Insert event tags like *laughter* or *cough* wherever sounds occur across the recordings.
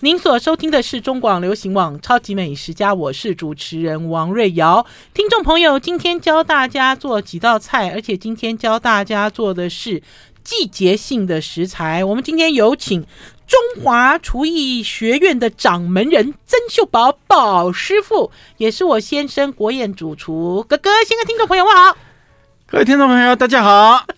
您所收听的是中广流行网《超级美食家》，我是主持人王瑞瑶。听众朋友，今天教大家做几道菜，而且今天教大家做的是季节性的食材。我们今天有请中华厨艺学院的掌门人曾秀宝宝师傅，也是我先生国宴主厨哥哥。先跟听众朋友问好，各位听众朋友，大家好。*laughs*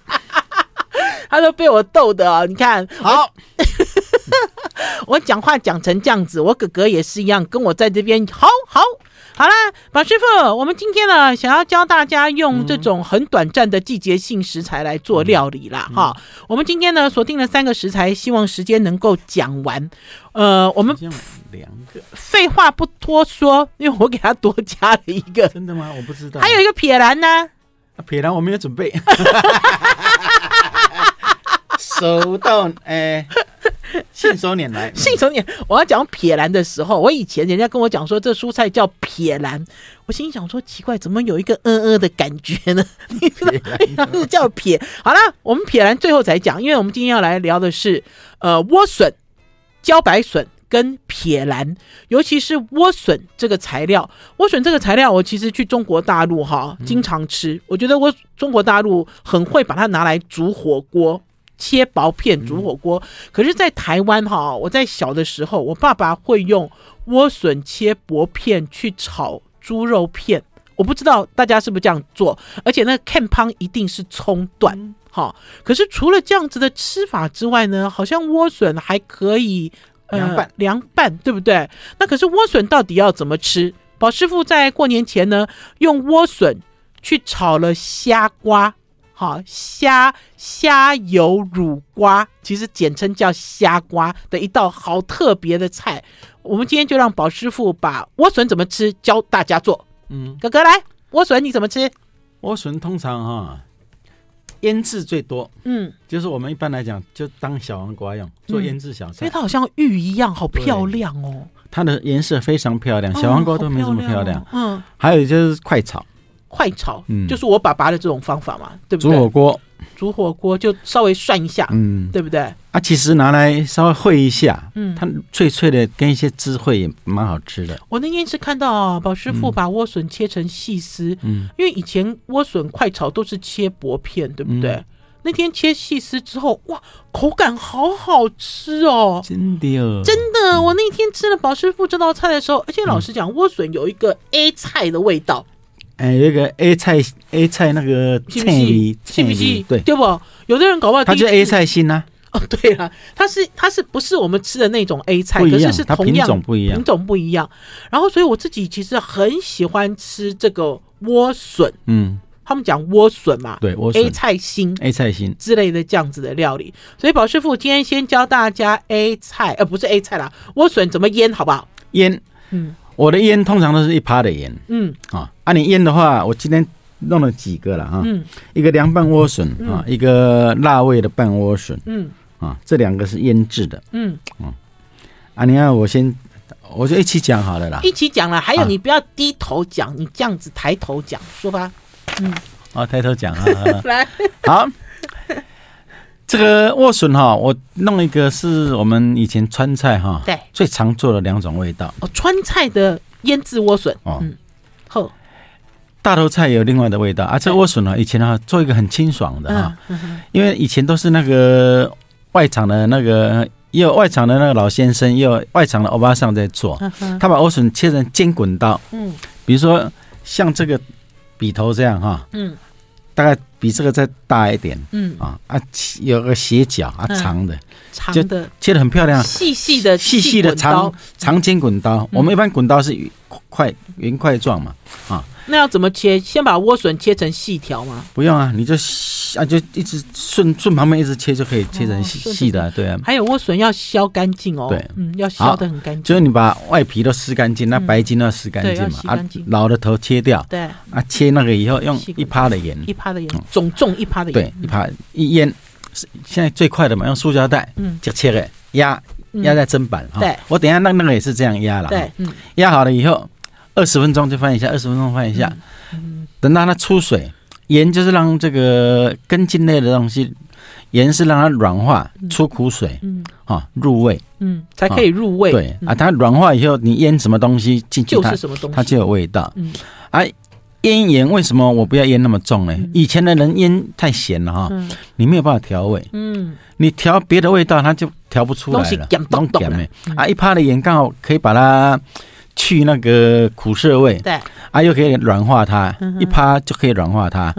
他都被我逗的啊！你看，好。*laughs* *laughs* 我讲话讲成这样子，我哥哥也是一样，跟我在这边好好好啦，宝师傅，我们今天呢，想要教大家用这种很短暂的季节性食材来做料理啦。哈、嗯。我们今天呢锁定了三个食材，希望时间能够讲完。呃，我们两个，废话不多说，因为我给他多加了一个。真的吗？我不知道。还有一个撇兰呢？撇兰我没有准备。*laughs* 手到哎。*laughs* 信手拈来，*laughs* 信手拈。我要讲撇兰的时候，我以前人家跟我讲说这蔬菜叫撇兰，我心想说奇怪，怎么有一个嗯嗯的感觉呢？*laughs* 你知道是叫撇。好了，我们撇兰最后才讲，因为我们今天要来聊的是呃莴笋、茭白笋跟撇兰，尤其是莴笋这个材料。莴笋这个材料，我其实去中国大陆哈经常吃，嗯、我觉得我中国大陆很会把它拿来煮火锅。切薄片煮火锅，可是，在台湾哈，我在小的时候，我爸爸会用莴笋切薄片去炒猪肉片，我不知道大家是不是这样做，而且那个看汤一定是葱段，哈。可是除了这样子的吃法之外呢，好像莴笋还可以凉拌，凉拌对不对？那可是莴笋到底要怎么吃？宝师傅在过年前呢，用莴笋去炒了虾瓜。好，虾虾油乳瓜，其实简称叫虾瓜的一道好特别的菜。我们今天就让宝师傅把莴笋怎么吃教大家做。嗯，哥哥来，莴笋你怎么吃？莴笋通常哈腌制最多。嗯，就是我们一般来讲就当小黄瓜用做腌制小菜，因为它好像玉一样，好漂亮哦。它的颜色非常漂亮，小黄瓜都没这么漂亮。嗯，还有就是快炒。快炒，嗯，就是我爸爸的这种方法嘛，对不对？煮火锅，煮火锅就稍微涮一下，嗯，对不对？啊，其实拿来稍微烩一下，嗯，它脆脆的，跟一些汁烩也蛮好吃的。我那天是看到啊，宝师傅把莴笋切成细丝，嗯，因为以前莴笋快炒都是切薄片，对不对？嗯、那天切细丝之后，哇，口感好好吃哦，真的哦，真的。我那天吃了宝师傅这道菜的时候，而且老实讲，莴笋有一个 A 菜的味道。哎，那个 A 菜 A 菜那个菜里，是不是？对对不？有的人搞不好，它就 A 菜心呐。哦，对了，它是它是不是我们吃的那种 A 菜？可是是同样品种不一样，品种不一样。然后，所以我自己其实很喜欢吃这个莴笋。嗯，他们讲莴笋嘛，对，A 菜心 A 菜心之类的这样子的料理。所以宝师傅今天先教大家 A 菜，呃，不是 A 菜啦，莴笋怎么腌，好不好？腌，嗯。我的腌通常都是一趴的盐，嗯，啊，啊，你腌的话，我今天弄了几个了哈，嗯，一个凉拌莴笋啊，一个辣味的拌莴笋，嗯，啊，这两个是腌制的，嗯，啊，啊，你看我先，我就一起讲好了啦，一起讲了，还有你不要低头讲，你这样子抬头讲，说吧，嗯，啊，抬头讲啊，*laughs* 来，好。这个莴笋哈，我弄一个是我们以前川菜哈，对，最常做的两种味道。哦，川菜的腌制莴笋哦，嗯，好。大头菜有另外的味道啊。这莴笋呢，以前呢做一个很清爽的哈，因为以前都是那个外场的那个，也有外场的那个老先生，也有外场的欧巴桑在做。他把莴笋切成尖滚刀，嗯，比如说像这个笔头这样哈，嗯。大概比这个再大一点，嗯。啊啊，有个斜角啊，长的，长的，切得很漂亮，细细的，细细的长长尖滚刀。我们一般滚刀是块圆块状嘛，啊。那要怎么切？先把莴笋切成细条吗？不用啊，你就啊就一直顺顺旁边一直切就可以切成细细的，对啊。还有莴笋要削干净哦，对，嗯，要削的很干净。就是你把外皮都撕干净，那白筋都要撕干净嘛，啊，老的头切掉，对，啊，切那个以后用一趴的盐，一趴的盐，总重一趴的盐，对，一趴。一腌，现在最快的嘛，用塑胶袋，嗯，就切了压压在砧板，对，我等下那那个也是这样压了，对，嗯，压好了以后。二十分钟就翻一下，二十分钟翻一下，等到它出水，盐就是让这个根茎类的东西盐是让它软化出苦水，嗯，哈入味，嗯，才可以入味。对啊，它软化以后，你腌什么东西进去，就是什么东西，它就有味道。嗯，啊，腌盐为什么我不要腌那么重呢？以前的人腌太咸了哈，你没有办法调味。嗯，你调别的味道，它就调不出来了。东西咸东咸的啊，一趴的盐刚好可以把它。去那个苦涩味，对。啊，又可以软化它，一趴就可以软化它，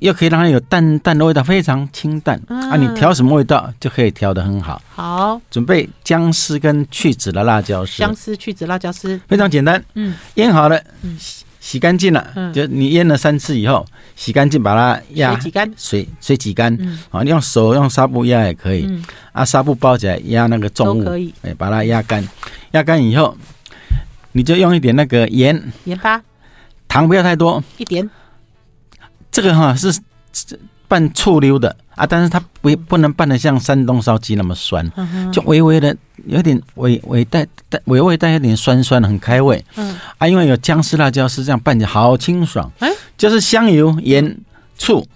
又可以让它有淡淡的味道，非常清淡。啊。你调什么味道就可以调得很好。好，准备姜丝跟去籽的辣椒丝，姜丝、去籽、辣椒丝，非常简单。嗯，腌好了，洗洗干净了，就你腌了三次以后，洗干净把它压水挤干，水水挤干。啊，你用手用纱布压也可以，啊，纱布包起来压那个重物，可以，哎，把它压干，压干以后。你就用一点那个盐，盐巴，糖不要太多，一点。这个哈是拌醋溜的。啊，但是它不不能拌的像山东烧鸡那么酸，就微微的有点微微带带微微带有点酸酸的，很开胃。嗯。啊，因为有姜丝辣椒丝这样拌起好清爽。哎，就是香油、盐、醋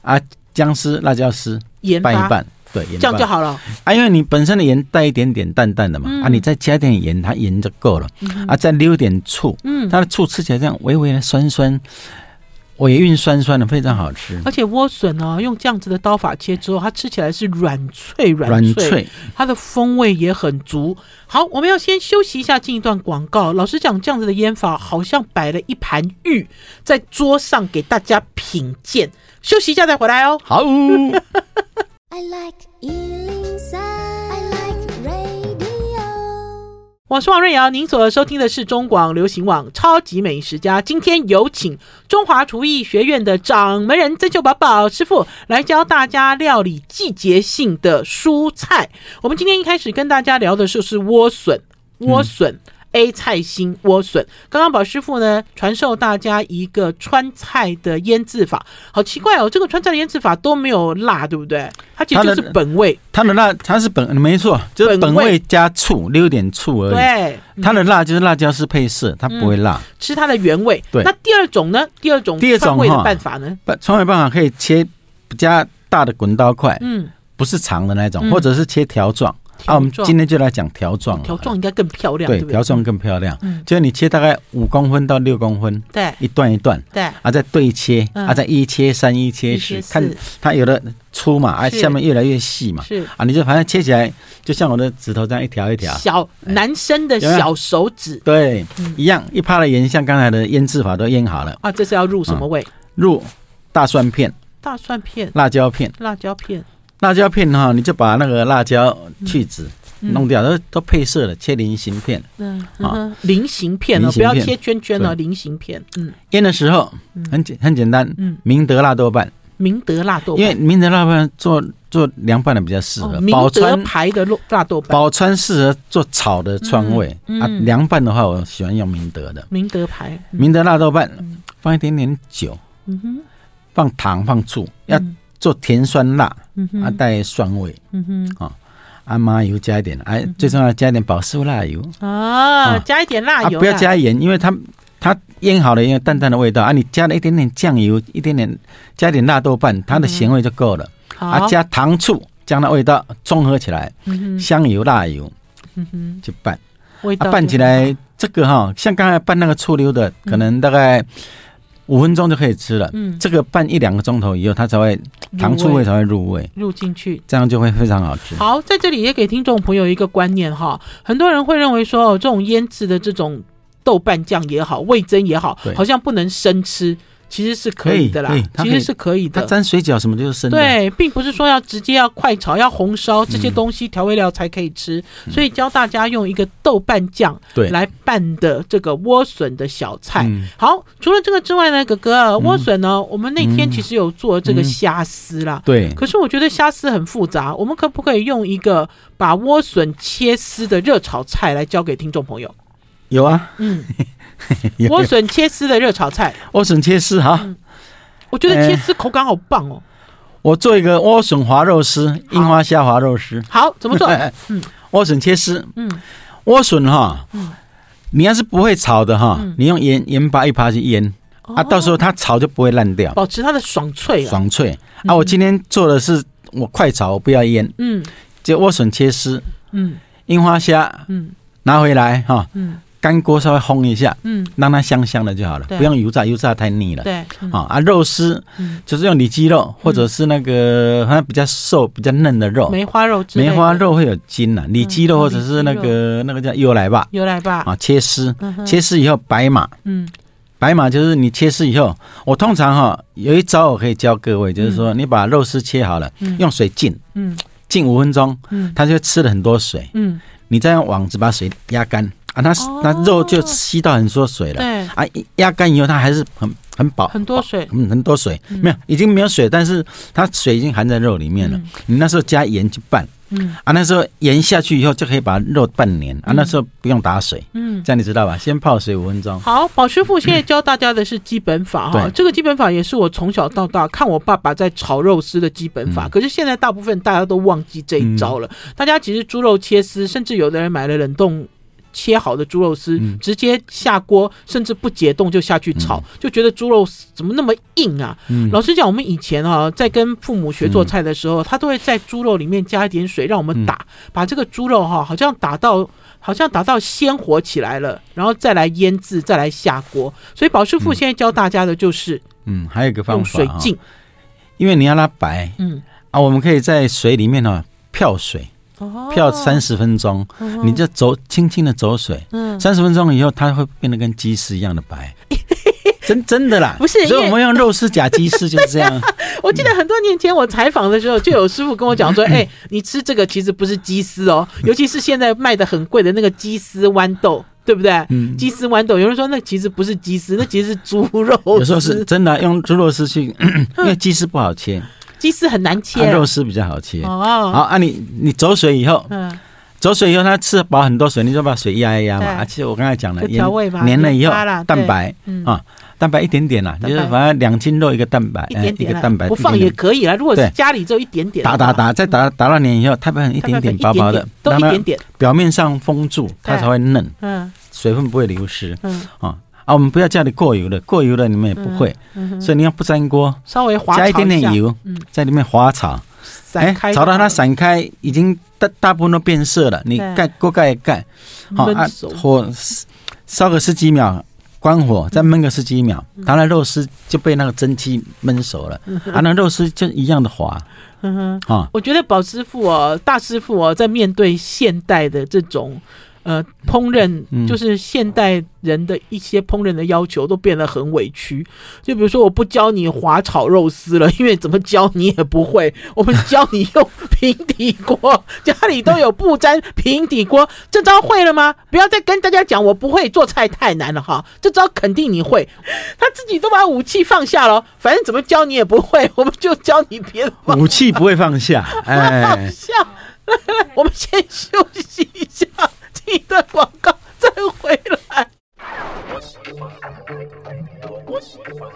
啊，姜丝辣椒丝拌一拌。对，盐这样就好了啊，因为你本身的盐带一点点淡淡的嘛，嗯、啊，你再加点盐，它盐就够了，嗯、啊，再溜点醋，嗯，它的醋吃起来这样微微的酸酸，尾韵酸酸的，非常好吃。而且莴笋呢，用这样子的刀法切之后，它吃起来是软脆软脆，脆它的风味也很足。好，我们要先休息一下，进一段广告。老实讲，这样子的腌法好像摆了一盘玉在桌上给大家品鉴。休息一下再回来哦。好。I like 103, I like radio。我是王瑞瑶，您所收听的是中广流行网《超级美食家》。今天有请中华厨艺学院的掌门人曾秀宝宝师傅来教大家料理季节性的蔬菜。我们今天一开始跟大家聊的就是莴笋，莴笋。嗯 A 菜心莴笋，刚刚宝师傅呢传授大家一个川菜的腌制法，好奇怪哦，这个川菜的腌制法都没有辣，对不对？它其实就是本味，它的辣它是本没错，就是本味加醋，溜点醋而已。对，它的辣就是辣椒是配色，它不会辣，吃它的原味。对，那第二种呢？第二种第二种味的办法呢？川味办法可以切比较大的滚刀块，嗯，不是长的那种，或者是切条状。啊，我们今天就来讲条状。条状应该更漂亮，对，条状更漂亮。嗯，就是你切大概五公分到六公分，对，一段一段，对，啊，再对切，啊，再一切三，一切十，看它有的粗嘛，啊，下面越来越细嘛，是。啊，你就反正切起来，就像我的指头这样一条一条。小男生的小手指，对，一样，一趴的盐，像刚才的腌制法都腌好了。啊，这是要入什么味？入大蒜片、大蒜片、辣椒片、辣椒片。辣椒片哈，你就把那个辣椒去籽弄掉，都都配色了，切菱形片。嗯，啊，菱形片哦，不要切圈圈哦，菱形片。嗯，腌的时候很简很简单。嗯，明德辣豆瓣。明德辣豆瓣，因为明德辣豆瓣做做凉拌的比较适合。宝川牌的辣豆瓣，宝川适合做炒的川味啊。凉拌的话，我喜欢用明德的。明德牌，明德辣豆瓣，放一点点酒。嗯哼，放糖放醋要。做甜酸辣，啊带酸味，嗯哼，啊，啊麻油加一点，哎，最重要加一点保湿辣油，啊，加一点辣油，不要加盐，因为它它腌好了，因为淡淡的味道，啊，你加了一点点酱油，一点点加一点辣豆瓣，它的咸味就够了，啊，加糖醋将那味道综合起来，香油辣油，嗯哼，就拌，啊拌起来这个哈，像刚才拌那个醋溜的，可能大概。五分钟就可以吃了。嗯，这个拌一两个钟头以后，它才会糖醋味才会入味入进去，这样就会非常好吃。好，在这里也给听众朋友一个观念哈，很多人会认为说，这种腌制的这种豆瓣酱也好，味增也好，好像不能生吃。其实是可以的啦，其实是可以的。它沾水饺什么就是生的。对，并不是说要直接要快炒、要红烧这些东西调味料才可以吃。所以教大家用一个豆瓣酱来拌的这个莴笋的小菜。好，除了这个之外呢，哥哥，莴笋呢，我们那天其实有做这个虾丝啦。对。可是我觉得虾丝很复杂，我们可不可以用一个把莴笋切丝的热炒菜来教给听众朋友？有啊，嗯。*laughs* 莴笋切丝的热炒菜，莴笋切丝哈，我觉得切丝口感好棒哦。我做一个莴笋滑肉丝，樱花虾滑肉丝。好，怎么做？嗯，莴笋切丝。嗯，莴笋哈，嗯你要是不会炒的哈，你用盐盐巴一扒去腌啊，到时候它炒就不会烂掉，保持它的爽脆。爽脆啊！我今天做的是我快炒，我不要腌。嗯，就莴笋切丝，嗯，樱花虾，嗯，拿回来哈，嗯，干锅稍微烘一下，嗯，让它香香的就好了，不用油炸，油炸太腻了。对，嗯。啊啊，肉丝就是用里脊肉，或者是那个好像比较瘦、比较嫩的肉，梅花肉梅花肉会有筋呐，里脊肉或者是那个那个叫油来吧，油来吧，啊，切丝。嗯，切丝以后白马，嗯。白马就是你切丝以后，我通常哈有一招我可以教各位，就是说你把肉丝切好了，用水浸，嗯。浸五分钟，嗯。它就吃了很多水，嗯，你再用网子把水压干啊，它那肉就吸到很多水了，对，啊，压干以后它还是很很饱，很多水，嗯，很多水，没有已经没有水，但是它水已经含在肉里面了，你那时候加盐去拌。嗯。啊，那时候盐下去以后就可以把肉拌黏。啊，那时候不用打水，嗯，这样你知道吧？先泡水五分钟。好，宝师傅现在教大家的是基本法哈，对。这个基本法也是我从小到大看我爸爸在炒肉丝的基本法。可是现在大部分大家都忘记这一招了，大家其实猪肉切丝，甚至有的人买了冷冻。切好的猪肉丝，嗯、直接下锅，甚至不解冻就下去炒，嗯、就觉得猪肉怎么那么硬啊？嗯、老实讲，我们以前啊，在跟父母学做菜的时候，嗯、他都会在猪肉里面加一点水，让我们打，嗯、把这个猪肉哈、啊，好像打到，好像打到鲜活起来了，然后再来腌制，再来下锅。所以宝师傅现在教大家的就是，嗯，还有一个方法，用水浸，因为你要它白，嗯啊，我们可以在水里面呢漂水。漂三十分钟，你就走轻轻的走水，三十分钟以后，它会变得跟鸡丝一样的白，*laughs* 真真的啦，不是，所以我们用肉丝假鸡丝就是这样。*laughs* 我记得很多年前我采访的时候，就有师傅跟我讲说：“哎，你吃这个其实不是鸡丝哦，尤其是现在卖的很贵的那个鸡丝豌豆，对不对？鸡丝豌豆，有人说那其实不是鸡丝，那其实是猪肉。有时候是真的用猪肉丝去，*coughs* 因为鸡丝不好切。”鸡丝很难切，肉丝比较好切。哦，好啊，你你走水以后，嗯，走水以后它吃饱很多水，你就把水压一压嘛。而且我刚才讲了，调味嘛，黏了以后，蛋白啊，蛋白一点点啦，就是反正两斤肉一个蛋白，一点点一个蛋白不放也可以啦。如果是家里只有一点点，打打打，再打打到黏以后，它变成一点点薄薄的，都一点点，表面上封住，它才会嫩，嗯，水分不会流失，嗯。啊。啊，我们不要叫你过油的，过油的你们也不会，所以你要不粘锅，稍微滑加一点点油，在里面滑炒，哎，炒到它散开，已经大大部分都变色了，你盖锅盖一盖，好啊，火烧个十几秒，关火再焖个十几秒，它的肉丝就被那个蒸汽焖熟了，啊，那肉丝就一样的滑，嗯哼，啊，我觉得宝师傅哦，大师傅哦，在面对现代的这种。呃，烹饪就是现代人的一些烹饪的要求都变得很委屈。就比如说，我不教你滑炒肉丝了，因为怎么教你也不会。我们教你用平底锅，家里都有不粘平底锅，这招会了吗？不要再跟大家讲我不会做菜太难了哈，这招肯定你会。他自己都把武器放下了，反正怎么教你也不会，我们就教你别的。武器不会放下，哎，放下。*laughs* 我们先休息一下。一段广告，再回来。我喜欢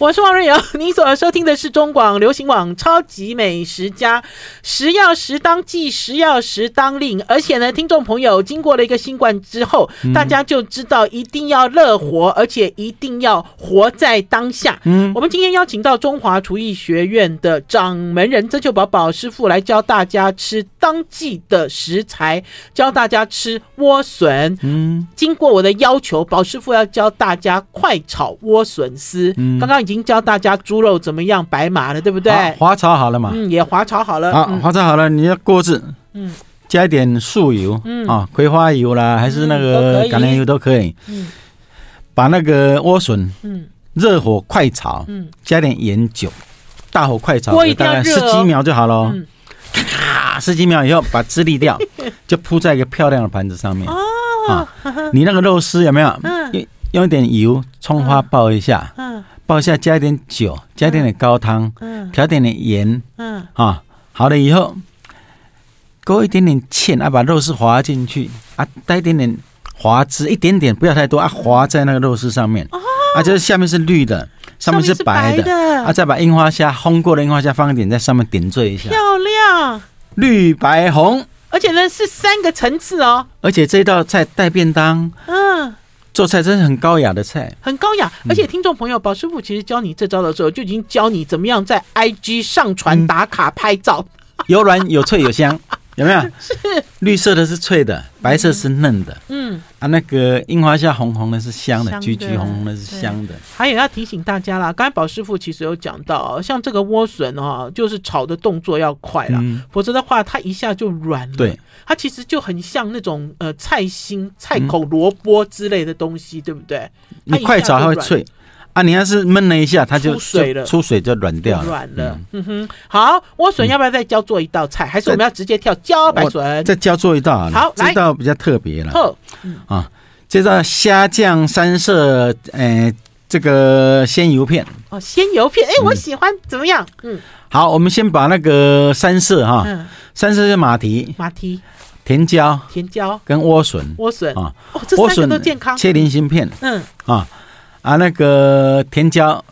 我是王瑞瑶，你所收听的是中广流行网《超级美食家》，食要食当季，食要食当令。而且呢，听众朋友经过了一个新冠之后，嗯、大家就知道一定要乐活，而且一定要活在当下。嗯，我们今天邀请到中华厨艺学院的掌门人曾秀宝宝师傅来教大家吃当季的食材，教大家吃莴笋。嗯，经过我的要求，宝师傅要教大家快炒莴笋丝。嗯，刚刚已经。已经教大家猪肉怎么样白马了，对不对？滑炒好了嘛？嗯，也滑炒好了。好，滑炒好了，你要锅子，嗯，加一点素油，嗯啊，葵花油啦，还是那个橄榄油都可以。嗯，把那个莴笋，嗯，热火快炒，嗯，加点盐酒，大火快炒，大概十几秒就好了。嗯，咔，十几秒以后把汁沥掉，*laughs* 就铺在一个漂亮的盘子上面。哦，你那个肉丝有没有？用用一点油，葱花爆一下。嗯。爆一下，加一点酒，加一点点高汤，嗯，调点点盐，嗯，啊，好了以后，勾一点点芡啊，把肉丝滑进去啊，带一点点滑汁，一点点，不要太多啊，滑在那个肉丝上面，哦、啊，就是下面是绿的，上面是白的，白的。啊，再把樱花虾烘过的樱花虾放一点在上面点缀一下，漂亮，绿白红，而且呢是三个层次哦，而且这道菜带便当，嗯。做菜真是很高雅的菜，很高雅。而且听众朋友，宝师傅其实教你这招的时候，就已经教你怎么样在 IG 上传打卡拍照，有软有脆有香。*laughs* 有没有？是绿色的是脆的，白色是嫩的。嗯啊，那个樱花下红红的是香的，橘橘红红的是香的。还有要提醒大家啦，刚才宝师傅其实有讲到，像这个莴笋哈，就是炒的动作要快啦，嗯、否则的话它一下就软了。对，它其实就很像那种呃菜心、菜口萝卜之类的东西，嗯、对不对？你快炒它会脆。啊，你要是焖了一下，它就出水了，出水就软掉了，软了。嗯哼，好，莴笋要不要再教做一道菜？还是我们要直接跳茭白笋？再教做一道啊。好，这道比较特别了。啊，这道虾酱三色，呃，这个鲜油片。哦，鲜油片，哎，我喜欢，怎么样？嗯，好，我们先把那个三色哈，三色是马蹄，马蹄，甜椒，甜椒，跟莴笋，莴笋。啊，哦，这三个都健康，切菱形片，嗯，啊。啊，那个甜椒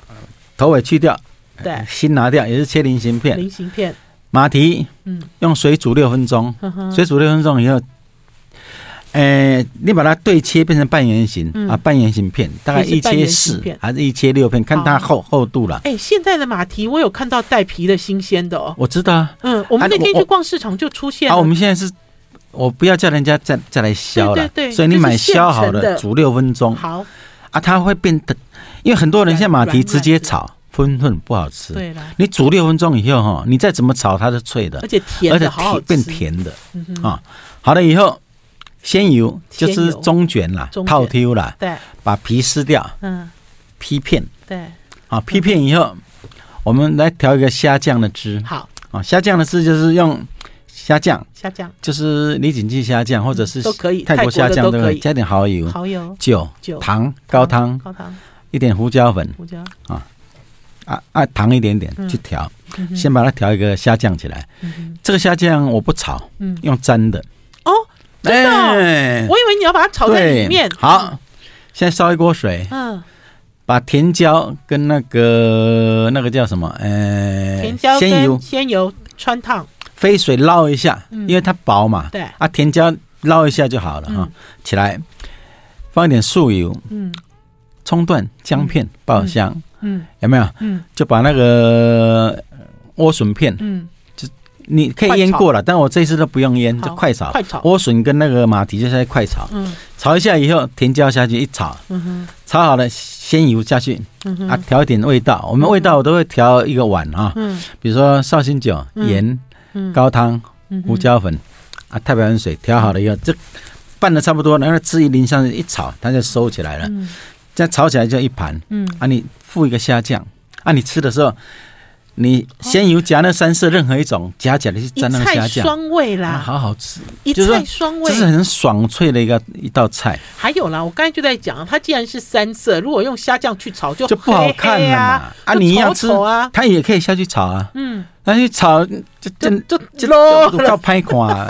头尾去掉，对，心拿掉，也是切菱形片。菱形片。马蹄，嗯，用水煮六分钟，水煮六分钟以后，诶，你把它对切变成半圆形啊，半圆形片，大概一切四还是一切六片，看它厚厚度了。哎，现在的马蹄我有看到带皮的新鲜的哦，我知道啊，嗯，我们那天去逛市场就出现。啊，我们现在是，我不要叫人家再再来削了，对对，所以你买削好的，煮六分钟，好。啊，它会变得，因为很多人像马蹄直接炒，分分不好吃。对了，你煮六分钟以后哈，你再怎么炒它是脆的，而且甜，而且甜变甜的。啊。好了以后，鲜油就是中卷啦，套丢啦，对，把皮撕掉，嗯，劈片，对，啊，劈片以后，我们来调一个虾酱的汁。好，啊，虾酱的汁就是用。虾酱，虾酱。就是李锦记虾酱，或者是都可以，泰国虾酱都可以，加点蚝油、蚝油、酒、酒、糖、高汤、高汤，一点胡椒粉，胡椒。啊啊啊，糖一点点去调，先把它调一个虾酱起来。这个虾酱我不炒，嗯。用粘的。哦，真的？我以为你要把它炒在里面。好，现在烧一锅水，嗯，把甜椒跟那个那个叫什么？呃，甜椒鲜油鲜油穿烫。飞水捞一下，因为它薄嘛。对啊，甜椒捞一下就好了哈。起来，放一点素油，嗯，葱段、姜片爆香，嗯，有没有？嗯，就把那个莴笋片，嗯，就你可以腌过了，但我这次都不用腌，就快炒。快炒。莴笋跟那个马蹄就在快炒，嗯，炒一下以后，甜椒下去一炒，嗯哼，炒好了，鲜油下去，啊，调一点味道。我们味道我都会调一个碗啊，嗯，比如说绍兴酒、盐。高汤、胡椒粉啊，太白粉水调好了以后，这拌的差不多，然后汁一淋上去一炒，它就收起来了。这样炒起来就一盘。嗯，啊，你附一个虾酱，啊，你吃的时候，你先油夹那三色任何一种夹起来去沾那个虾酱，双味啦，好好吃。一菜双味，这是很爽脆的一个一道菜。还有啦，我刚才就在讲，它既然是三色，如果用虾酱去炒就就不好看了嘛。啊，你要吃啊，它也可以下去炒啊。嗯。那去炒，就就就就就较歹看。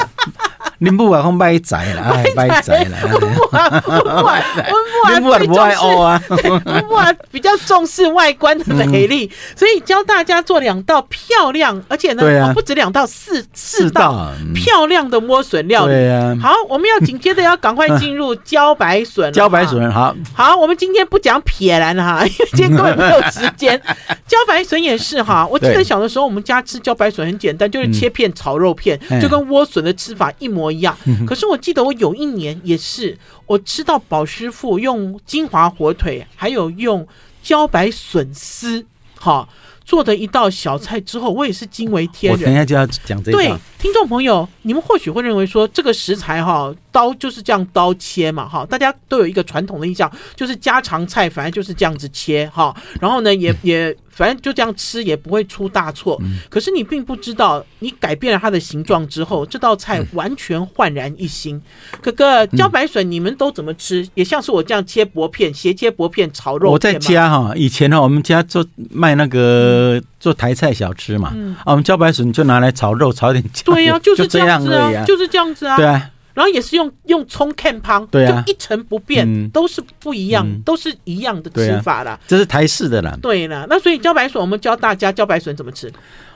你不外公卖仔了，卖仔了。我不爱，我不爱，我不爱，不爱哦啊！我不爱，比较重视外观的美丽，所以教大家做两道漂亮，而且呢，不止两道，四四道漂亮的莴笋料理。好，我们要紧接着要赶快进入茭白笋。茭白笋，好，好，我们今天不讲撇兰哈，因为今天根本没有时间。*laughs* 茭白笋也是哈，我记得小的时候我们家吃茭白笋很简单，就是切片炒肉片，就跟莴笋的吃法一模一样。可是我记得我有一年也是，我吃到宝师傅用金华火腿，还有用茭白笋丝，哈。做的一道小菜之后，我也是惊为天人。我等一下就要讲这个。对，听众朋友，你们或许会认为说这个食材哈，刀就是这样刀切嘛，哈，大家都有一个传统的印象，就是家常菜，反正就是这样子切哈。然后呢，也也反正就这样吃，也不会出大错。可是你并不知道，你改变了它的形状之后，这道菜完全焕然一新。哥哥，茭白笋你们都怎么吃？也像是我这样切薄片，斜切薄片炒肉。我在家哈，以前呢，我们家做卖那个。呃，做台菜小吃嘛，啊，我们茭白笋就拿来炒肉，炒点酱。对呀，就是这样子啊，就是这样子啊。对啊，然后也是用用葱看汤，对啊，就一成不变，都是不一样，都是一样的吃法啦。这是台式的啦。对啦，那所以茭白笋，我们教大家茭白笋怎么吃。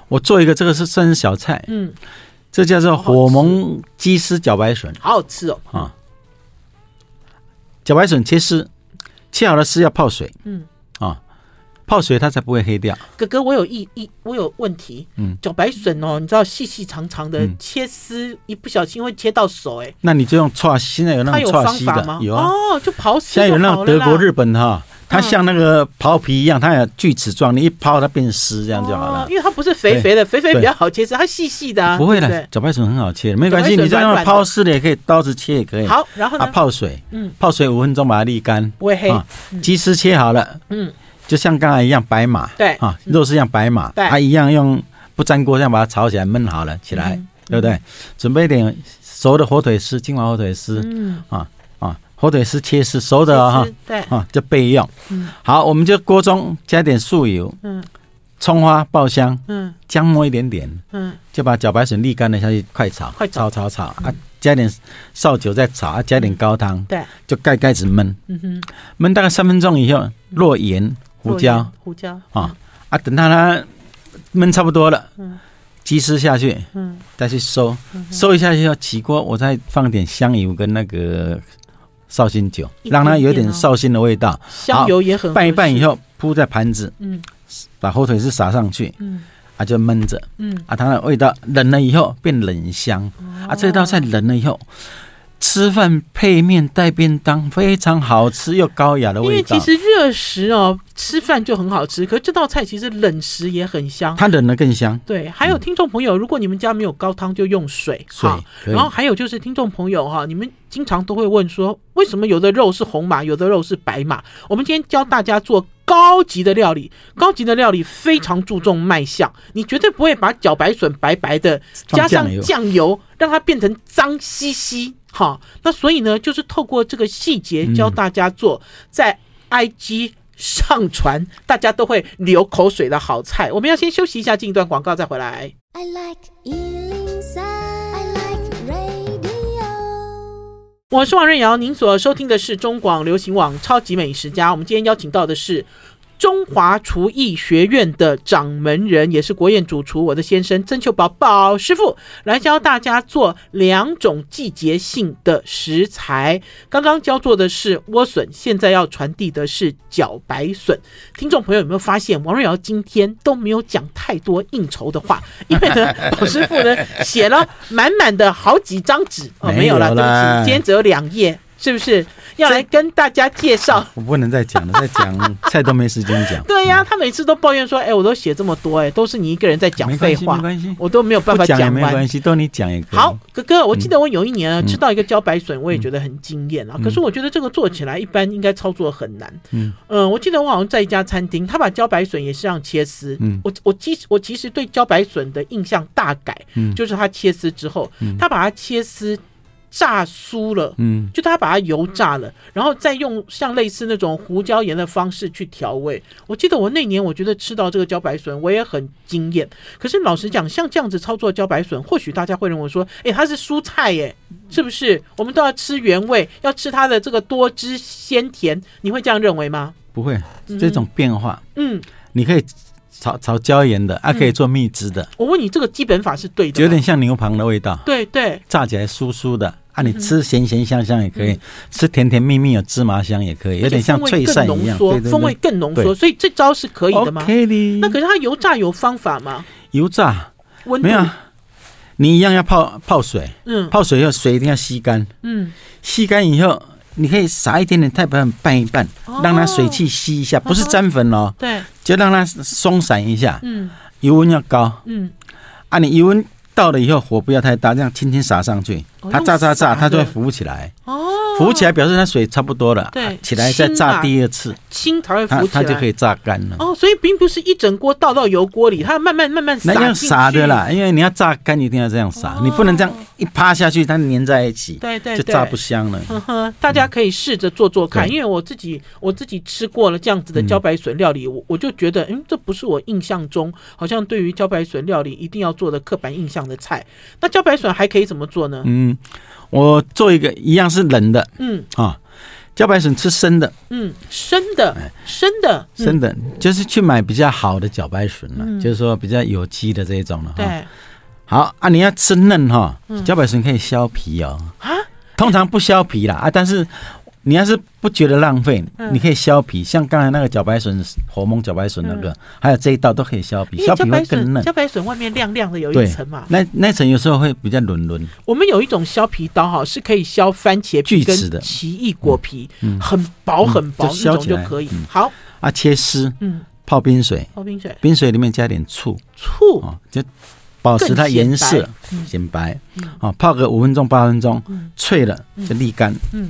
我做一个，这个是算是小菜，嗯，这叫做火焖鸡丝茭白笋，好好吃哦。啊，茭白笋切丝，切好了丝要泡水，嗯。啊，泡水它才不会黑掉。哥哥，我有一一我有问题，嗯，茭白笋哦，你知道细细长长的，切丝一不小心会切到手，哎，那你就用搓，现在有那种搓丝的吗？有啊，哦，就刨丝。现在有那种德国、日本哈，它像那个刨皮一样，它有锯齿状，你一刨它变丝，这样就好了。因为它不是肥肥的，肥肥比较好切丝，它细细的。不会的，茭白笋很好切，没关系，你这样抛丝的也可以，刀子切也可以。好，然后呢？泡水，嗯，泡水五分钟把它沥干，不会黑。鸡丝切好了，嗯。就像刚才一样白马，对。啊，肉是像白马，它一样用不粘锅这样把它炒起来焖好了起来，对不对？准备一点熟的火腿丝，金华火腿丝，嗯。啊啊，火腿丝切丝熟的哈，对。啊，就备用。好，我们就锅中加点素油，嗯，葱花爆香，嗯，姜末一点点，嗯，就把茭白笋沥干了下去，快炒，快炒。炒炒啊，加点绍酒再炒啊，加点高汤，对，就盖盖子焖，嗯哼，焖大概三分钟以后落盐。胡椒，胡椒。啊啊！等它它焖差不多了，嗯，鸡丝下去，嗯，再去收，收一下就要起锅，我再放点香油跟那个绍兴酒，让它有点绍兴的味道。香油也很拌一拌以后铺在盘子，嗯，把火腿丝撒上去，嗯，啊就焖着，嗯。啊，它的味道冷了以后变冷香，啊这道菜冷了以后。吃饭配面带便当，非常好吃又高雅的味道。因为其实热食哦，吃饭就很好吃，可是这道菜其实冷食也很香。它冷的更香。对，还有听众朋友，如果你们家没有高汤，就用水。水。然后还有就是听众朋友哈，你们经常都会问说，为什么有的肉是红码，有的肉是白马？我们今天教大家做高级的料理，高级的料理非常注重卖相，你绝对不会把茭白笋白白的加上酱油，让它变成脏兮兮。好，那所以呢，就是透过这个细节教大家做，在 IG 上传，大家都会流口水的好菜。我们要先休息一下，进一段广告再回来。I like 103, I like radio。我是王瑞瑶，您所收听的是中广流行网超级美食家。我们今天邀请到的是。中华厨艺学院的掌门人，也是国宴主厨，我的先生曾秋宝宝师傅来教大家做两种季节性的食材。刚刚教做的是莴笋，现在要传递的是茭白笋。听众朋友有没有发现，王瑞瑶今天都没有讲太多应酬的话？因为呢，宝师傅呢写了满满的好几张纸哦，没有了，对不起，今天只有两页。是不是 *laughs* 要来跟大家介绍？啊，我不能再讲了，*laughs* 再讲菜都没时间讲。对呀，他每次都抱怨说：“哎，我都写这么多，哎，都是你一个人在讲废话，没关系，我都没有办法讲完。”没关系，都你讲也可以。好，哥哥，我记得我有一年呢吃到一个茭白笋，我也觉得很惊艳啊。可是我觉得这个做起来一般，应该操作很难。嗯嗯，我记得我好像在一家餐厅，他把茭白笋也是让切丝。嗯，我我其实我其实对茭白笋的印象大改，嗯就是他切丝之后，他把它切丝。炸酥了，嗯，就他把它油炸了，然后再用像类似那种胡椒盐的方式去调味。我记得我那年，我觉得吃到这个茭白笋，我也很惊艳。可是老实讲，像这样子操作茭白笋，或许大家会认为说，哎，它是蔬菜耶，是不是？我们都要吃原味，要吃它的这个多汁鲜甜，你会这样认为吗？不会，这种变化，嗯，你可以炒炒椒盐的，啊，可以做蜜汁的。我问你，这个基本法是对的，有点像牛蒡的味道，对对，炸起来酥酥的。啊，你吃咸咸香香也可以，吃甜甜蜜蜜有芝麻香也可以，有点像脆馅一样，风味更浓缩，所以这招是可以的吗？那可是它油炸有方法吗？油炸？没有，你一样要泡泡水，嗯，泡水以后水一定要吸干，嗯，吸干以后你可以撒一点点太白粉拌一拌，让它水汽吸一下，不是沾粉哦，对，就让它松散一下，嗯，油温要高，嗯，啊，你油温。到了以后火不要太大，这样轻轻撒上去，它炸炸炸，它就会浮起来。哦，浮起来表示它水差不多了。对，起来再炸第二次，轻才会浮起来，它就可以炸干了。哦，所以并不是一整锅倒到油锅里，它要慢慢慢慢撒。那要撒的啦，因为你要炸干，一定要这样撒，你不能这样一趴下去，它粘在一起，对对，就炸不香了。呵呵，大家可以试着做做看，因为我自己我自己吃过了这样子的茭白笋料理，我我就觉得，嗯，这不是我印象中好像对于茭白笋料理一定要做的刻板印象的菜，那茭白笋还可以怎么做呢？嗯，我做一个一样是冷的，嗯。啊，茭白笋吃生的，嗯，生的，生的，生的，就是去买比较好的茭白笋了，就是说比较有机的这一种了。对，好啊，你要吃嫩哈，茭白笋可以削皮哦，啊，通常不削皮啦啊，但是你要是不觉得浪费，你可以削皮，像刚才那个茭白笋、火蒙茭白笋那个，还有这一道都可以削皮，削皮会更嫩。茭白笋外面亮亮的有一层嘛，那那层有时候会比较软软。我们有一种削皮刀哈，是可以削番茄皮跟奇异果皮，很薄很薄那种就可以。好。啊，切丝，嗯，泡冰水，泡冰水，冰水里面加点醋，醋。啊，就保持它颜色显白，啊，泡个五分钟八分钟，脆了就沥干，嗯。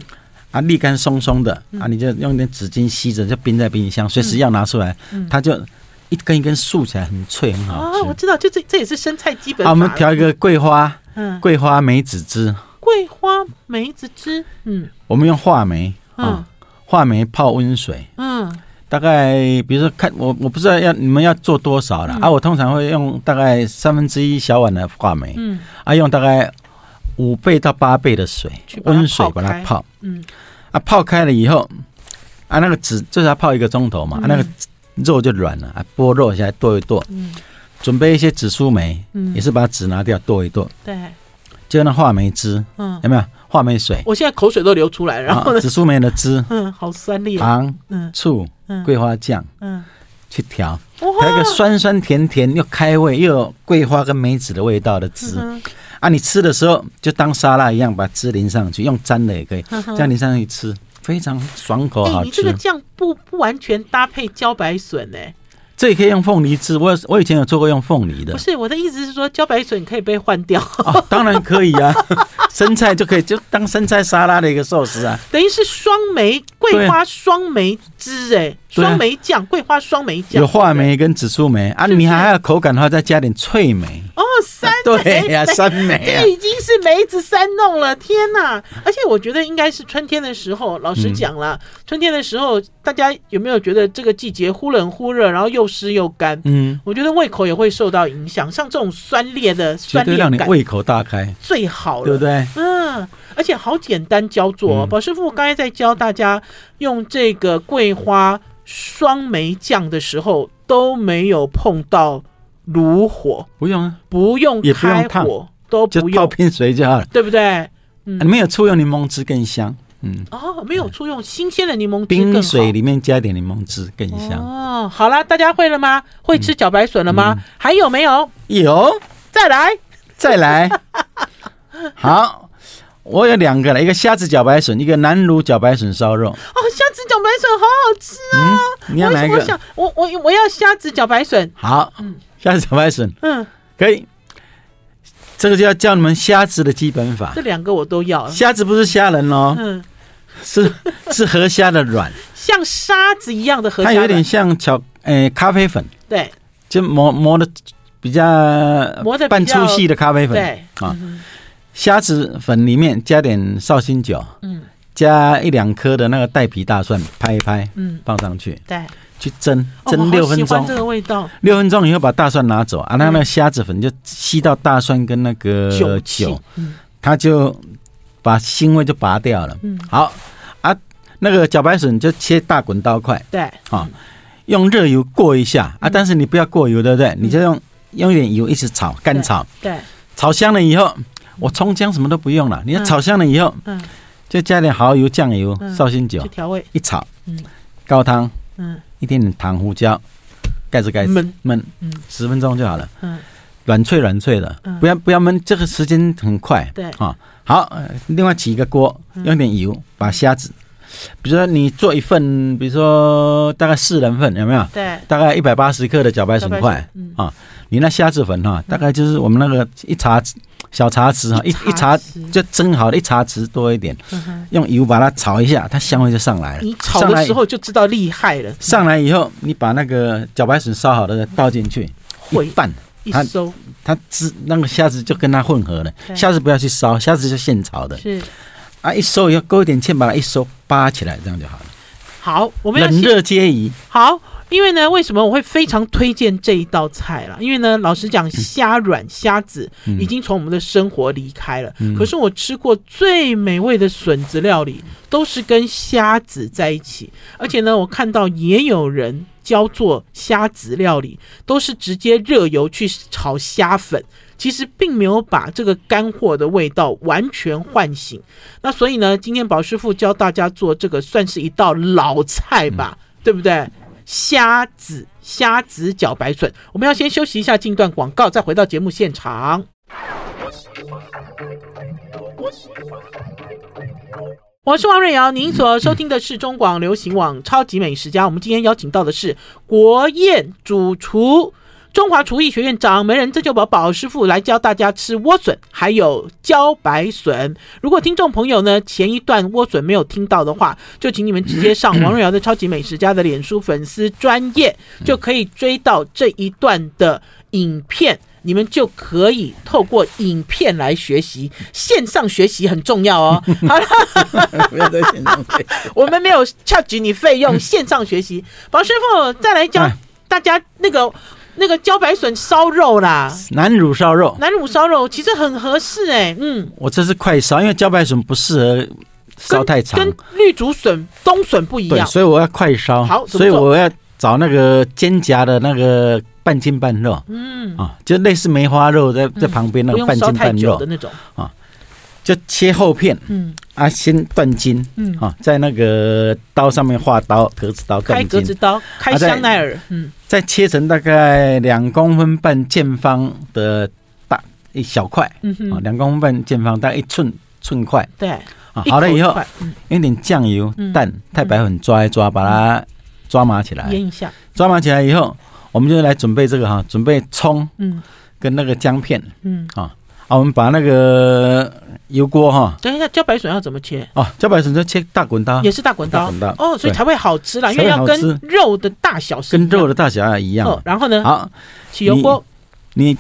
啊，沥干松松的啊，你就用点纸巾吸着，就冰在冰箱，随时要拿出来，它就一根一根竖起来，很脆，很好吃。哦，我知道，就这这也是生菜基本。好，我们调一个桂花，嗯，桂花梅子汁。桂花梅子汁，嗯，我们用话梅，嗯，话梅泡温水，嗯，大概比如说看我我不知道要你们要做多少了啊，我通常会用大概三分之一小碗的话梅，嗯，啊，用大概。五倍到八倍的水，温水把它泡，嗯，啊，泡开了以后，啊，那个纸就是要泡一个钟头嘛，啊，那个肉就软了，啊，剥肉下来剁一剁，嗯，准备一些紫苏梅，嗯，也是把籽拿掉剁一剁，对，就那话梅汁，嗯，有没有？话梅水？我现在口水都流出来了，然后紫苏梅的汁，*laughs* 嗯，好酸烈，糖，嗯，醋，桂花酱，嗯，去调，调一个酸酸甜甜又开胃又有桂花跟梅子的味道的汁。啊，你吃的时候就当沙拉一样，把汁淋上去，用沾的也可以，这样淋上去吃，非常爽口好吃。欸，你这个酱不不完全搭配茭白笋呢？这也可以用凤梨汁，我我以前有做过用凤梨的。不是，我的意思是说，茭白笋可以被换掉。哦，当然可以啊，*laughs* 生菜就可以就当生菜沙拉的一个寿司啊。等于是双梅桂花双梅汁哎。双梅酱，桂花双梅酱，有话梅跟紫苏梅。啊，你还还有口感的话，再加点脆梅。哦，三 *laughs* 对呀，三梅，这已经是梅子三弄了，天哪！而且我觉得应该是春天的时候，老实讲了，春天的时候，大家有没有觉得这个季节忽冷忽热，然后又湿又干？嗯，我觉得胃口也会受到影响，像这种酸烈的酸让你胃口大开。最好了，对不对？嗯，而且好简单教做，宝师傅刚才在教大家用这个桂花。双梅酱的时候都没有碰到炉火，不用啊，不用开火，都不用，就泡冰水就好了，对不对？嗯，没有醋用柠檬汁更香，嗯，哦，没有醋用新鲜的柠檬汁，冰水里面加点柠檬汁更香。哦，好了，大家会了吗？会吃茭白笋了吗？还有没有？有，再来，再来，*laughs* 好。我有两个了，一个虾子茭白笋，一个南乳茭白笋烧肉。哦，虾子茭白笋好好吃啊！嗯、你要哪一个？我想，我我我要虾子茭白笋。好，嗯，虾子茭白笋，嗯，可以。这个就要教你们虾子的基本法。这两个我都要。虾子不是虾仁哦，嗯，是是河虾的软，像沙子一样的河虾。它有点像巧，诶、欸，咖啡粉。对，就磨磨的比较磨的半粗细的咖啡粉。对啊。嗯虾子粉里面加点绍兴酒，嗯，加一两颗的那个带皮大蒜，拍一拍，嗯，放上去，对，去蒸，蒸六分钟。这个味道。六分钟以后把大蒜拿走啊，那那个虾子粉就吸到大蒜跟那个酒，嗯，它就把腥味就拔掉了。嗯，好啊，那个茭白笋就切大滚刀块，对，啊，用热油过一下啊，但是你不要过油，对不对？你就用用一点油一直炒，干炒，对，炒香了以后。我葱姜什么都不用了，你要炒香了以后，嗯，就加点蚝油、酱油、绍兴酒调味，一炒，嗯，高汤，嗯，一点点糖、胡椒，盖子盖子焖。焖，嗯，十分钟就好了，嗯，软脆软脆的，不要不要焖，这个时间很快，对。啊，好，另外起一个锅，用点油，把虾子，比如说你做一份，比如说大概四人份，有没有？对，大概一百八十克的茭白笋块，嗯。啊，你那虾子粉哈，大概就是我们那个一茶匙。小茶匙哈，一一茶就蒸好的，一茶匙多一点，用油把它炒一下，它香味就上来了。你炒的时候就知道厉害了。上来以后，你把那个茭白笋烧好的倒进去，一拌，它它汁那个虾子就跟它混合了。虾子不要去烧，虾子就现炒的。是啊，一收以后勾一点芡，把它一收扒起来，这样就好了。好，我们冷热皆宜。好。因为呢，为什么我会非常推荐这一道菜啦？因为呢，老实讲，虾软虾子已经从我们的生活离开了。可是我吃过最美味的笋子料理，都是跟虾子在一起。而且呢，我看到也有人教做虾子料理，都是直接热油去炒虾粉。其实并没有把这个干货的味道完全唤醒。那所以呢，今天宝师傅教大家做这个，算是一道老菜吧，嗯、对不对？虾子虾子脚白笋，我们要先休息一下，进段广告，再回到节目现场。我是王瑞瑶，您所收听的是中广流行网《超级美食家》。我们今天邀请到的是国宴主厨、中华厨艺学院掌门人曾旧宝宝师傅来教大家吃莴笋，还有茭白笋。如果听众朋友呢前一段莴笋没有听到的话，就请你们直接上王瑞瑶的《超级美食家》的脸书粉丝专业，就可以追到这一段的影片。你们就可以透过影片来学习，线上学习很重要哦。*laughs* 好了，我们没有 charge 你费用，线上学习。宝师傅再来教大家那个那个茭白笋烧肉啦，南乳烧肉，南乳烧肉其实很合适哎。嗯，我这是快烧，因为茭白笋不适合烧太长，跟绿竹笋、冬笋不一样，所以我要快烧。好，所以我要找那个肩胛的那个。半斤半肉，嗯。啊，就类似梅花肉在在旁边那个半斤半肉。的那种。啊，就切厚片，嗯啊，先断筋，嗯。啊，在那个刀上面画刀，格子刀断筋，开格子刀，开香奈儿，嗯，再切成大概两公分半见方的大一小块，嗯哼，啊，两公分半见方大概一寸寸块，对，啊，好了以后，用点酱油、蛋、太白粉抓一抓，把它抓麻起来，腌一下，抓麻起来以后。我们就来准备这个哈，准备葱，嗯，跟那个姜片，嗯，啊，啊，我们把那个油锅哈，等一下，茭白笋要怎么切？哦，茭白笋就切大滚刀，也是大滚刀，滚刀哦，所以才会好吃啦，因为要跟肉的大小是跟肉的大小一样。然后呢，好，起油锅，你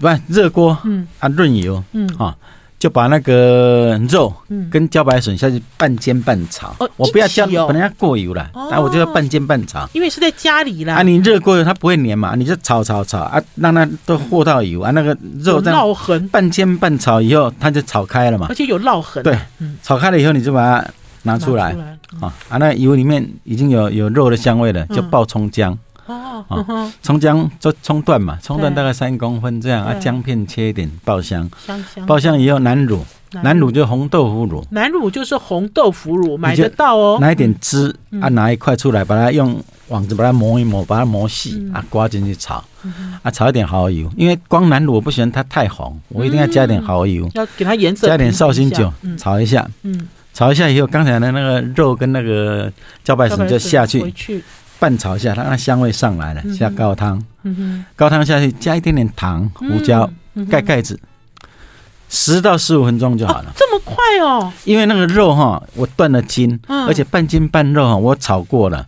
不热锅，嗯，啊，润油，嗯，啊。就把那个肉跟茭白笋下去半煎半炒，哦、我不要加，本来要过油了，然后、哦、我就要半煎半炒。因为是在家里啦。啊，你热过油它不会粘嘛，你就炒炒炒啊，让它都和到油啊，那个肉在烙痕，半煎半炒以后它就炒开了嘛，而且有烙痕。对，炒开了以后你就把它拿出来，啊，啊，那油里面已经有有肉的香味了，就爆葱姜。啊，葱姜就葱段嘛，葱段大概三公分这样啊，姜片切一点爆香，爆香以后南乳，南乳。就红豆腐乳，南乳就是红豆腐乳，买得到哦。拿一点汁啊，拿一块出来，把它用网子把它磨一磨，把它磨细啊，刮进去炒。啊，炒一点蚝油，因为光南乳我不喜欢它太红，我一定要加点蚝油，要给它颜色，加点绍兴酒，炒一下，嗯，炒一下以后，刚才的那个肉跟那个茭白笋就下去。拌炒一下，让它香味上来了，下高汤，高汤下去，加一点点糖、胡椒，盖盖子，十到十五分钟就好了。这么快哦？因为那个肉哈，我断了筋，而且半筋半肉哈，我炒过了，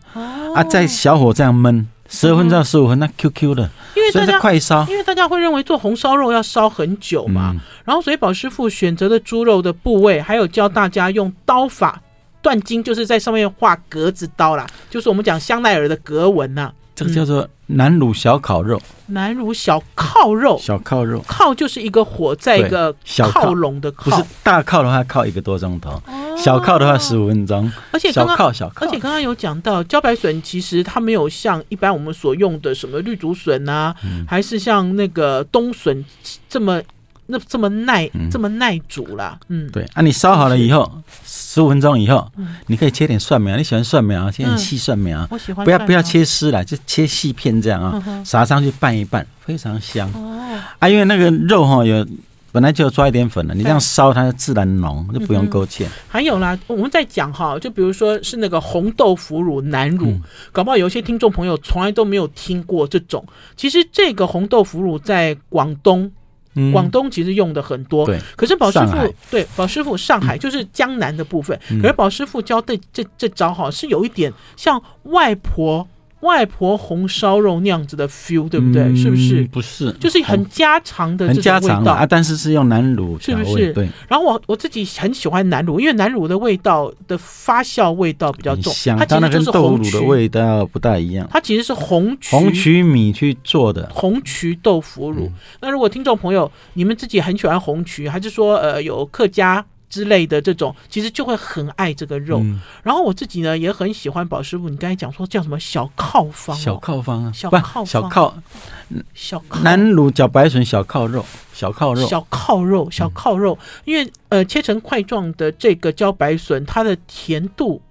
啊，在小火这样焖十二分钟到十五分钟，那 Q Q 的，因为大家快烧，因为大家会认为做红烧肉要烧很久嘛，然后所以宝师傅选择的猪肉的部位，还有教大家用刀法。断筋就是在上面画格子刀啦，就是我们讲香奈儿的格纹呐、啊。这个叫做南乳小烤肉。南乳小烤肉，小烤肉，烤就是一个火在一个靠拢的靠，不是大烤的话烤一个多钟头，哦、小烤的话十五分钟。而且刚刚小烤小烤，而且刚刚有讲到茭白笋，其实它没有像一般我们所用的什么绿竹笋啊，嗯、还是像那个冬笋这么。那这么耐，这么耐煮啦。嗯，对啊，你烧好了以后，十五分钟以后，你可以切点蒜苗，你喜欢蒜苗，切点细蒜苗。我喜欢，不要不要切丝了，就切细片这样啊，撒上去拌一拌，非常香。哦，啊，因为那个肉哈有本来就抓一点粉了，你这样烧它就自然浓，就不用勾芡。还有啦，我们在讲哈，就比如说是那个红豆腐乳、南乳，搞不好有一些听众朋友从来都没有听过这种。其实这个红豆腐乳在广东。广东其实用的很多，对。可是宝师傅对宝师傅，上海就是江南的部分。可是宝师傅教的这这招哈，是有一点像外婆外婆红烧肉那样子的 feel，对不对？是不是？不是，就是很家常的这种味道啊。但是是用南乳，是不是？对。然后我我自己很喜欢南乳，因为南乳的味道的发酵味道比较重，它其实就是红曲的味道不大一样。它其实是红曲红曲米去做的红曲豆腐乳。那如果听众朋友你们自己很喜欢红曲，还是说呃有客家？之类的这种，其实就会很爱这个肉。嗯、然后我自己呢也很喜欢宝师傅，你刚才讲说叫什么小靠方、哦？小靠方啊，小靠小靠，小靠南乳茭白笋小靠肉，小靠肉，小靠肉，小靠肉。嗯、因为呃，切成块状的这个茭白笋，它的甜度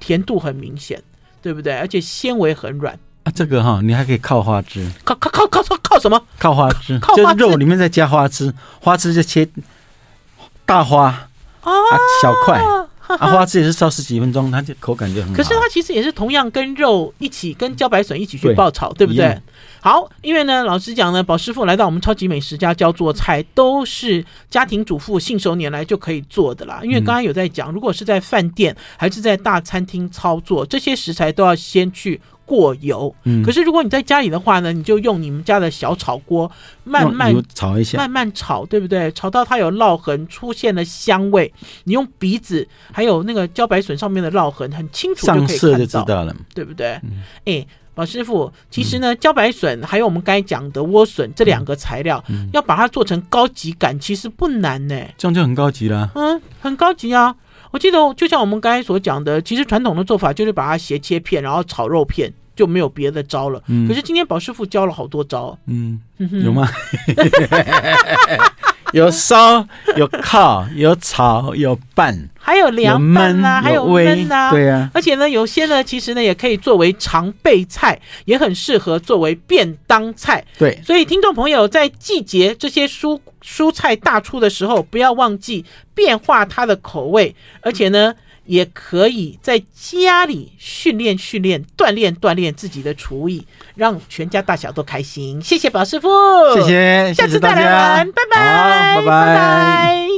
甜度很明显，对不对？而且纤维很软。啊，这个哈，你还可以靠花枝，靠靠靠靠靠靠什么？靠花枝，靠花枝就是肉里面再加花枝，花枝就切大花啊，小块啊，花枝也是烧十几分钟，它就口感就很好。可是它其实也是同样跟肉一起，跟茭白笋一起去爆炒，对，对不对？好，因为呢，老实讲呢，宝师傅来到我们超级美食家教做菜，都是家庭主妇信手拈来就可以做的啦。因为刚刚有在讲，如果是在饭店还是在大餐厅操作，这些食材都要先去。过油，嗯，可是如果你在家里的话呢，你就用你们家的小炒锅，慢慢炒一下，慢慢炒，对不对？炒到它有烙痕，出现了香味，你用鼻子还有那个茭白笋上面的烙痕，很清楚就可以看到，上色就知道了，对不对？哎、嗯，宝师傅，其实呢，茭白笋还有我们刚才讲的莴笋这两个材料，嗯、要把它做成高级感，其实不难呢。这样就很高级了，嗯，很高级啊。我记得，就像我们刚才所讲的，其实传统的做法就是把它斜切片，然后炒肉片，就没有别的招了。嗯、可是今天宝师傅教了好多招，嗯，有吗？*laughs* *laughs* 有烧，有烤，有炒，有拌，还有凉拌啊，还有焖啊，对呀、啊。而且呢，有些呢，其实呢，也可以作为常备菜，也很适合作为便当菜。对，所以听众朋友在季节这些蔬蔬菜大出的时候，不要忘记变化它的口味，而且呢。也可以在家里训练训练锻炼锻炼自己的厨艺，让全家大小都开心。谢谢宝师傅，谢谢，下次再来玩，拜拜，拜拜。拜拜。